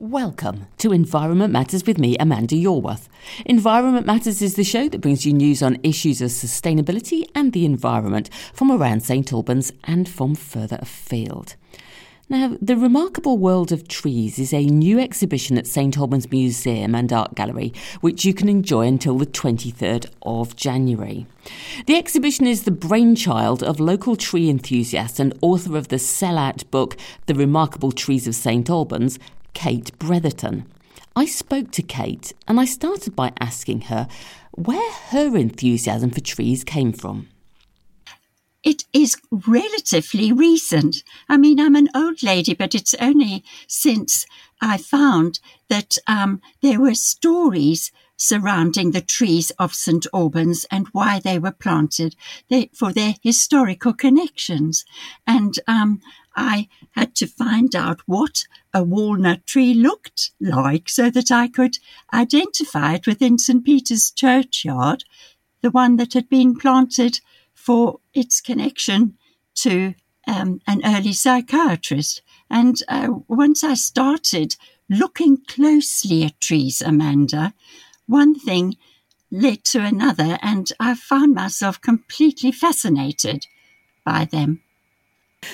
Welcome to Environment Matters with me, Amanda Yorwerth. Environment Matters is the show that brings you news on issues of sustainability and the environment from around St Albans and from further afield. Now, The Remarkable World of Trees is a new exhibition at St Albans Museum and Art Gallery, which you can enjoy until the 23rd of January. The exhibition is the brainchild of local tree enthusiast and author of the sellout book, The Remarkable Trees of St Albans, Kate Bretherton. I spoke to Kate and I started by asking her where her enthusiasm for trees came from. It is relatively recent. I mean, I'm an old lady, but it's only since I found that um, there were stories surrounding the trees of St. Albans and why they were planted they, for their historical connections. And um, I had to find out what a walnut tree looked like so that I could identify it within St. Peter's churchyard, the one that had been planted for its connection to um, an early psychiatrist. And uh, once I started looking closely at trees, Amanda, one thing led to another, and I found myself completely fascinated by them.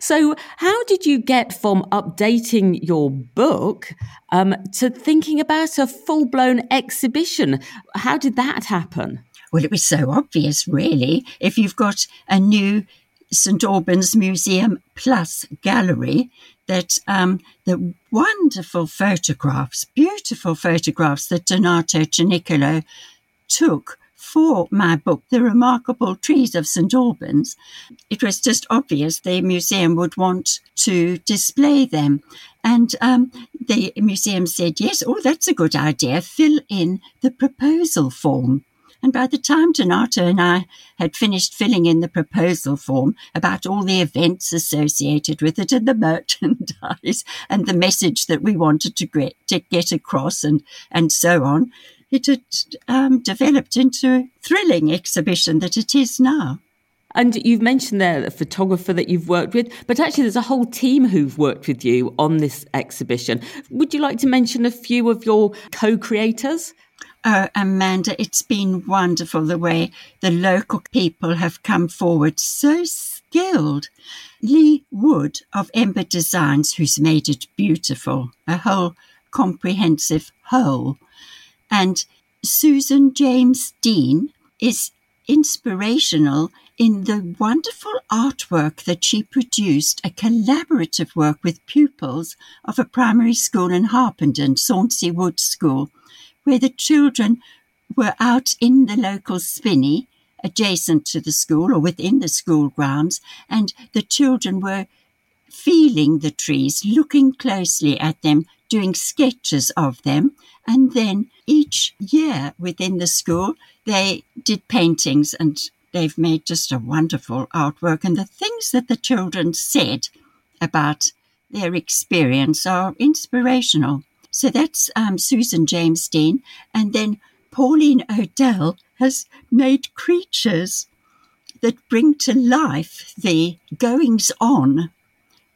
So, how did you get from updating your book um, to thinking about a full blown exhibition? How did that happen? Well, it was so obvious, really. If you've got a new St Albans Museum Plus gallery, that um, the wonderful photographs, beautiful photographs that Donato Cinicolo took for my book, The Remarkable Trees of St. Albans, it was just obvious the museum would want to display them. And um, the museum said, yes, oh, that's a good idea. Fill in the proposal form. And by the time Donato and I had finished filling in the proposal form about all the events associated with it and the merchandise and the message that we wanted to get, to get across and, and so on, it had um, developed into a thrilling exhibition that it is now. And you've mentioned there a photographer that you've worked with, but actually there's a whole team who've worked with you on this exhibition. Would you like to mention a few of your co-creators? Oh, Amanda, it's been wonderful the way the local people have come forward, so skilled. Lee Wood of Ember Designs, who's made it beautiful, a whole comprehensive whole. And Susan James Dean is inspirational in the wonderful artwork that she produced, a collaborative work with pupils of a primary school in Harpenden, Sauncey Wood School, where the children were out in the local spinney adjacent to the school or within the school grounds, and the children were feeling the trees, looking closely at them, doing sketches of them, and then each year within the school, they did paintings and they've made just a wonderful artwork. And the things that the children said about their experience are inspirational. So that's um, Susan James Dean. And then Pauline Odell has made creatures that bring to life the goings on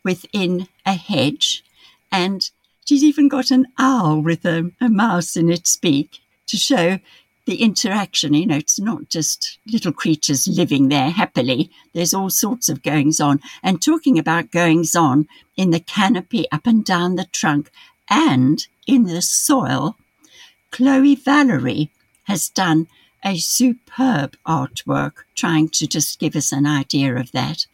within a hedge and She's even got an owl with a, a mouse in its beak to show the interaction. You know, it's not just little creatures living there happily. There's all sorts of goings on. And talking about goings on in the canopy up and down the trunk and in the soil, Chloe Valerie has done a superb artwork trying to just give us an idea of that.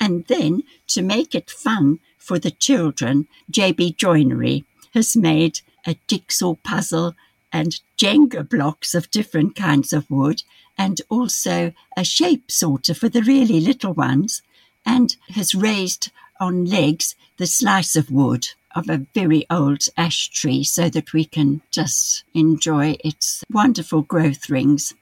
And then to make it fun for the children, JB Joinery has made a jigsaw puzzle and Jenga blocks of different kinds of wood, and also a shape sorter for the really little ones, and has raised on legs the slice of wood of a very old ash tree so that we can just enjoy its wonderful growth rings.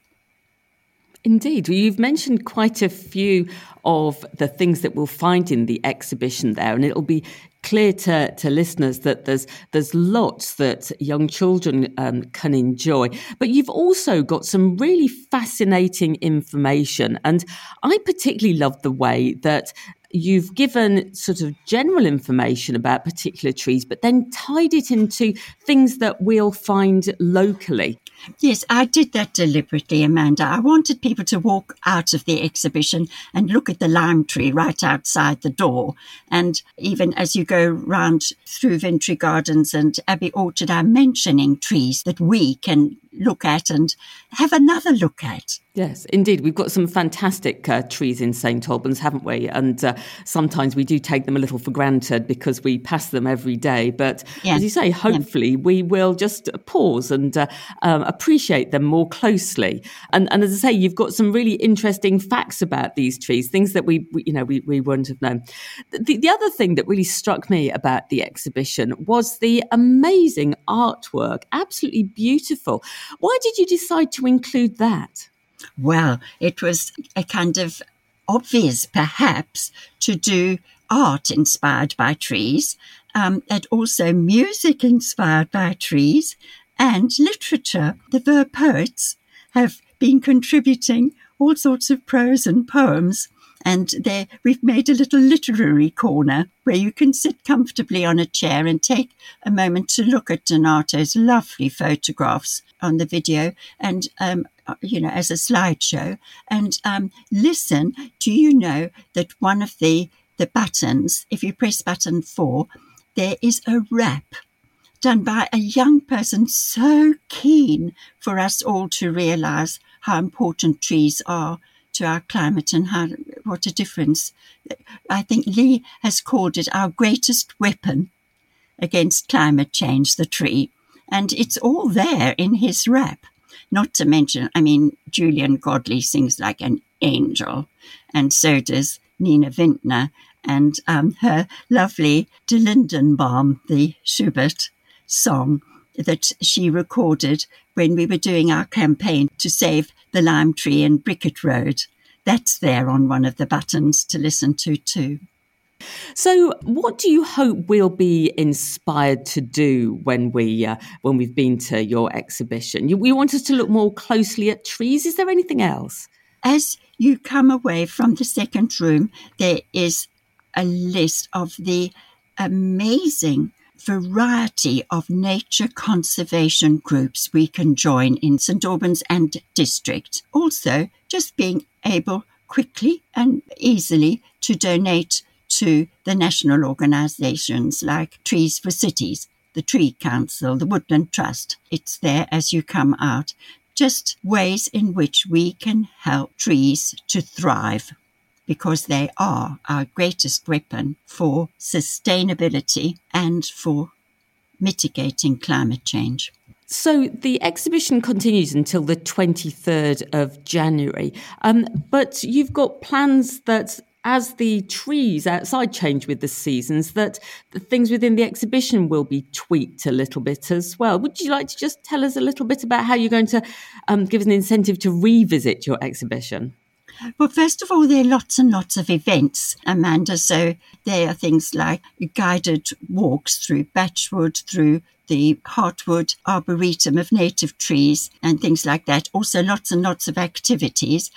Indeed. You've mentioned quite a few of the things that we'll find in the exhibition there, and it'll be clear to, to listeners that there's there's lots that young children um, can enjoy. But you've also got some really fascinating information, and I particularly love the way that you've given sort of general information about particular trees, but then tied it into things that we'll find locally. Yes, I did that deliberately, Amanda. I wanted people to walk out of the exhibition and look at the lime tree right outside the door. And even as you go round through Vintry Gardens and Abbey Orchard, I'm mentioning trees that we can look at and have another look at. Yes, indeed. We've got some fantastic uh, trees in St Albans, haven't we? And uh, sometimes we do take them a little for granted because we pass them every day. But as you say, hopefully we will just pause and uh, um, appreciate them more closely. And, and, as I say, you've got some really interesting facts about these trees, things that we, we you know, we, we wouldn't have known. The, the other thing that really struck me about the exhibition was the amazing artwork, absolutely beautiful. Why did you decide to include that? Well, it was a kind of obvious, perhaps, to do art inspired by trees, um, and also music inspired by trees, and literature. The Ver poets have been contributing all sorts of prose and poems. And there, we've made a little literary corner where you can sit comfortably on a chair and take a moment to look at Donato's lovely photographs on the video and um, you know, as a slideshow and um, listen. Do you know that one of the the buttons, if you press button four, there is a rap done by a young person so keen for us all to realize how important trees are to our climate and how what a difference. I think Lee has called it our greatest weapon against climate change, the tree. And it's all there in his rap. Not to mention, I mean, Julian Godley sings like an angel, and so does Nina Vintner, and um, her lovely Der Lindenbaum, the Schubert song that she recorded when we were doing our campaign to save the lime tree in Bricket Road. That's there on one of the buttons to listen to too. So, what do you hope we'll be inspired to do when we uh, when we've been to your exhibition? You, we want us to look more closely at trees. Is there anything else? As you come away from the second room, there is a list of the amazing variety of nature conservation groups we can join in St Albans and district. Also, just being able quickly and easily to donate to the national organisations like Trees for Cities, the Tree Council, the Woodland Trust. It's there as you come out. Just ways in which we can help trees to thrive because they are our greatest weapon for sustainability and for mitigating climate change. So the exhibition continues until the 23rd of January. Um, but you've got plans that as the trees outside change with the seasons, that the things within the exhibition will be tweaked a little bit as well. Would you like to just tell us a little bit about how you're going to um, give us an incentive to revisit your exhibition? Well, first of all, there are lots and lots of events, Amanda. So there are things like guided walks through Batchwood, through the Heartwood Arboretum of native trees, and things like that. Also, lots and lots of activities.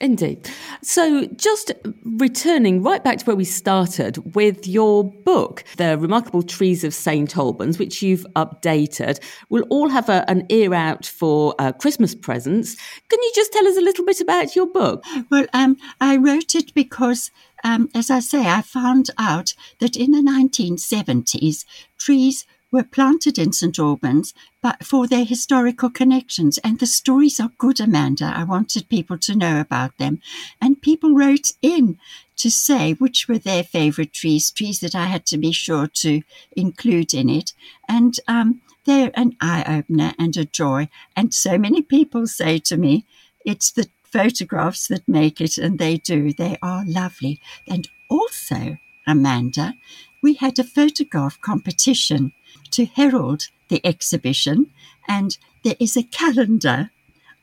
Indeed. So, just returning right back to where we started with your book, The Remarkable Trees of St. Albans, which you've updated, we'll all have a, an ear out for uh, Christmas presents. Can you just tell us a little bit about your book? Well, um, I wrote it because, um, as I say, I found out that in the 1970s, trees were planted in St. Albans but for their historical connections. And the stories are good, Amanda. I wanted people to know about them. And people wrote in to say which were their favorite trees, trees that I had to be sure to include in it. And um, they're an eye opener and a joy. And so many people say to me, it's the photographs that make it, and they do. They are lovely. And also, Amanda, we had a photograph competition to herald the exhibition, and there is a calendar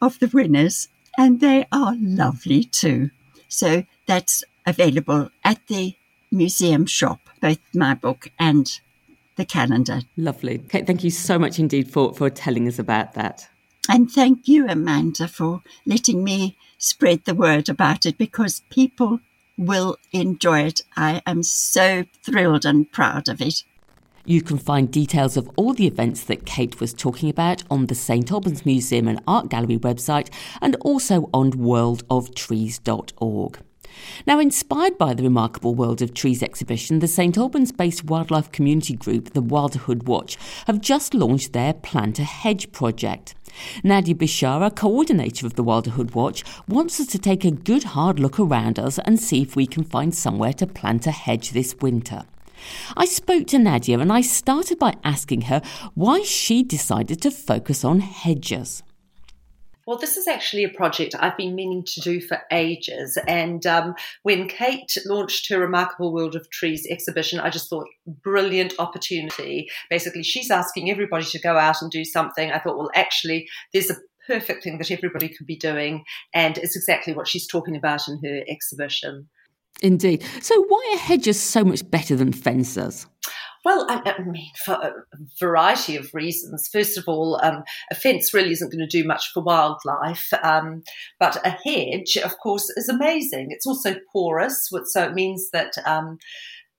of the winners. and they are lovely too. So that's available at the museum shop, both my book and the calendar. Lovely. Kate, thank you so much indeed for, for telling us about that. And thank you, Amanda, for letting me spread the word about it because people will enjoy it. I am so thrilled and proud of it. You can find details of all the events that Kate was talking about on the St Albans Museum and Art Gallery website and also on worldoftrees.org. Now, inspired by the remarkable World of Trees exhibition, the St Albans based wildlife community group, the Wilderhood Watch, have just launched their Plant a Hedge project. Nadia Bishara, coordinator of the Wilderhood Watch, wants us to take a good hard look around us and see if we can find somewhere to plant a hedge this winter. I spoke to Nadia and I started by asking her why she decided to focus on hedges. Well, this is actually a project I've been meaning to do for ages. And um, when Kate launched her Remarkable World of Trees exhibition, I just thought, brilliant opportunity. Basically, she's asking everybody to go out and do something. I thought, well, actually, there's a perfect thing that everybody could be doing. And it's exactly what she's talking about in her exhibition. Indeed. So, why are hedges so much better than fences? Well, I, mean, for a variety of reasons. First of all, um, a fence really isn't going to do much for wildlife, um, but a hedge, of course, is amazing. It's also porous, so it means that. Um,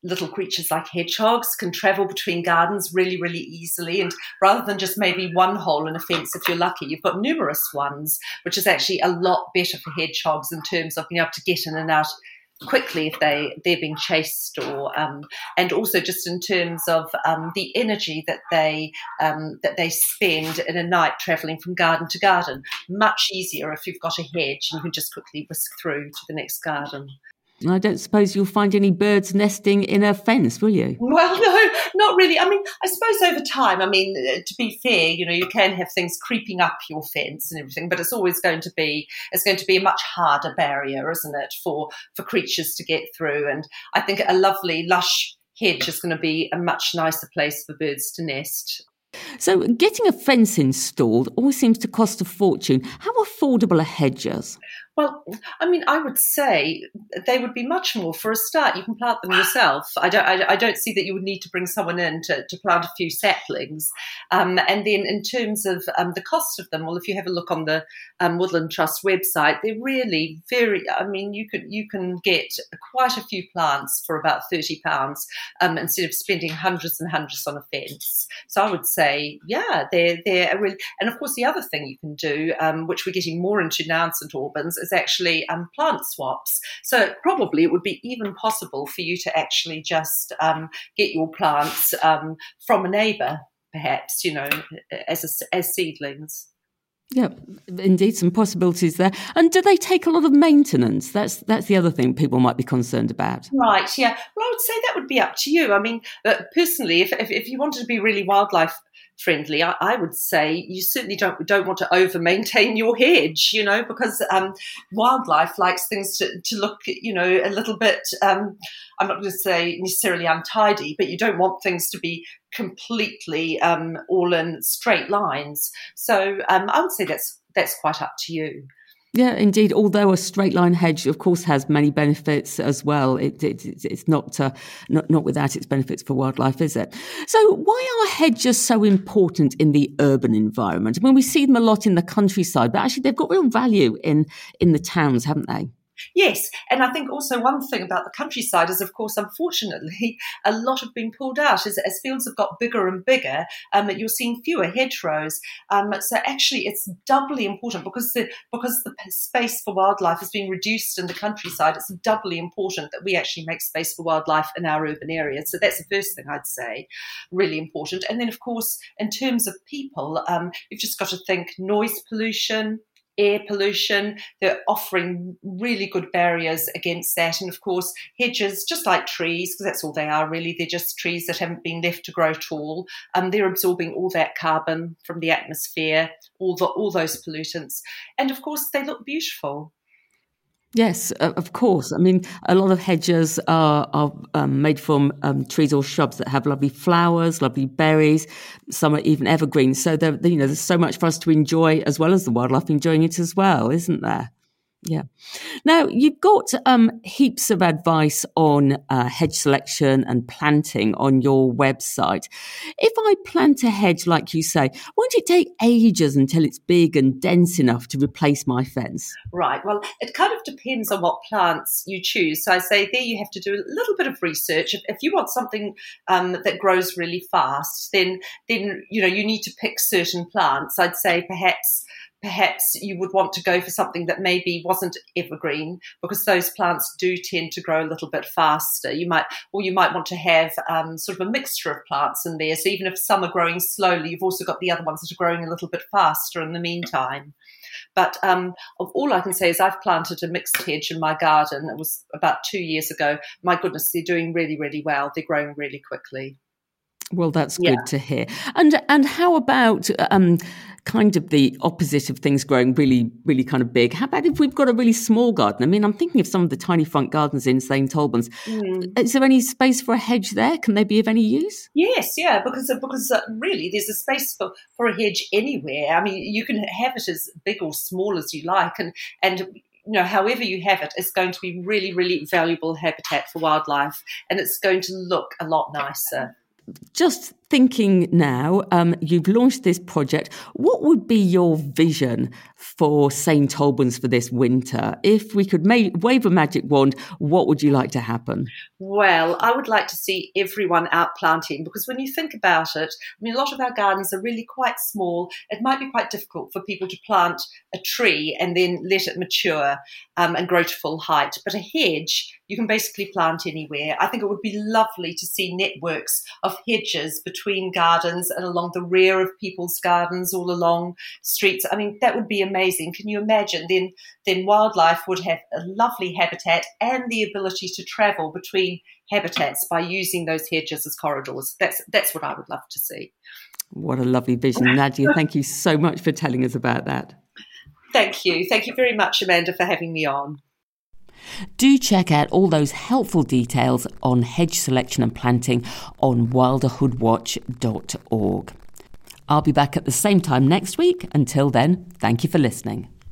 little creatures like hedgehogs can travel between gardens really, really easily. And rather than just maybe one hole in a fence, if you're lucky, you've got numerous ones, which is actually a lot better for hedgehogs in terms of being able to get in and out quickly if they they're being chased or um, and also just in terms of um, the energy that they um, that they spend in a night traveling from garden to garden. Much easier if you've got a hedge and you can just quickly whisk through to the next garden I don't suppose you'll find any birds nesting in a fence, will you? Well, no, not really. I mean, I suppose over time, I mean, uh, to be fair, you know, you can have things creeping up your fence and everything, but it's always going to be it's going to be a much harder barrier, isn't it, for for creatures to get through? And I think a lovely lush hedge is going to be a much nicer place for birds to nest. So, getting a fence installed always seems to cost a fortune. How affordable are hedges? Well, I mean, I would say they would be much more. For a start, you can plant them yourself. I don't, I, I don't see that you would need to bring someone in to, to plant a few saplings. Um, and then, in terms of um, the cost of them, well, if you have a look on the um, Woodland Trust website, they're really very. I mean, you can you can get quite a few plants for about thirty pounds um, instead of spending hundreds and hundreds on a fence. So I would say, yeah, they're they're really. And of course, the other thing you can do, um, which we're getting more into now in St Albans is actually um, plant swaps. So probably it would be even possible for you to actually just um, get your plants um, from a neighbour, perhaps, you know, as, a, as seedlings. Yeah, indeed, some possibilities there. And do they take a lot of maintenance? That's that's the other thing people might be concerned about. Right. Yeah. Well, I would say that would be up to you. I mean, uh, personally, if, if, if you wanted to be really wildlife friendly, I, I, would say you certainly don't don't want to over maintain your hedge, you know, because um, wildlife likes things to, to look, you know, a little bit. Um, I'm not going to say necessarily untidy, but you don't want things to be completely um, all in straight lines. So um, I would say that's that's quite up to you. Yeah, indeed. Although a straight line hedge, of course, has many benefits as well. It, it, it's not, uh, not not without its benefits for wildlife, is it? So, why are hedges so important in the urban environment? I mean, we see them a lot in the countryside, but actually, they've got real value in in the towns, haven't they? Yes, and I think also one thing about the countryside is, of course, unfortunately, a lot have been pulled out as, as fields have got bigger and bigger. Um, you're seeing fewer hedgerows. Um, so actually, it's doubly important because the because the space for wildlife has been reduced in the countryside. It's doubly important that we actually make space for wildlife in our urban areas. So that's the first thing I'd say, really important. And then, of course, in terms of people, um, you've just got to think noise pollution air pollution. They're offering really good barriers against that. And of course, hedges, just like trees, because that's all they are really, they're just trees that haven't been left to grow tall. Um, they're absorbing all that carbon from the atmosphere, all, the, all those pollutants. And of course, they look beautiful. Yes, of course. I mean, a lot of hedges are, are um, made from um, trees or shrubs that have lovely flowers, lovely berries. Some are even evergreen. So, you know, there's so much for us to enjoy as well as the wildlife enjoying it as well, isn't there? Yeah. Now, you've got um, heaps of advice on uh, hedge selection and planting on your website. If I plant a hedge, like you say, won't it take ages until it's big and dense enough to replace my fence? Right. Well, it kind of depends on what plants you choose. So I say there you have to do a little bit of research. If, if you want something um, that grows really fast, then then you know you need to pick certain plants. I'd say perhaps perhaps you would want to go for something that maybe wasn't evergreen because those plants do tend to grow a little bit faster. You might, or you might want to have um, sort of a mixture of plants in there. So even if some are growing slowly, you've also got the other ones that are growing a little bit faster in the meantime. But um, all I can say is I've planted a mixed hedge in my garden. It was about two years ago. My goodness, they're doing really, really well. They're growing really quickly. Well, that's good yeah. to hear. And and how about um, kind of the opposite of things growing really, really kind of big. How about if we've got a really small garden? I mean, I'm thinking of some of the tiny front gardens in St Albans. Mm. Is there any space for a hedge there? Can they be of any use? Yes, yeah, because because uh, really there's a space for, for a hedge anywhere. I mean, you can have it as big or small as you like, and and you know, however you have it, it's going to be really, really valuable habitat for wildlife, and it's going to look a lot nicer just thinking now, um, you've launched this project. What would be your vision for St. Albans for this winter? If we could ma- wave a magic wand, what would you like to happen? Well, I would like to see everyone out planting because when you think about it, I mean, a lot of our gardens are really quite small. It might be quite difficult for people to plant a tree and then let it mature um, and grow to full height. But a hedge, you can basically plant anywhere. I think it would be lovely to see networks of hedges between gardens and along the rear of people's gardens, all along streets. I mean, that would be amazing. Can you imagine? Then, then wildlife would have a lovely habitat and the ability to travel between habitats by using those hedges as corridors. That's that's what I would love to see. What a lovely vision, Nadia. thank you so much for telling us about that. Thank you. Thank you very much, Amanda, for having me on. Do check out all those helpful details on hedge selection and planting on wilderhoodwatch.org. I'll be back at the same time next week. Until then, thank you for listening.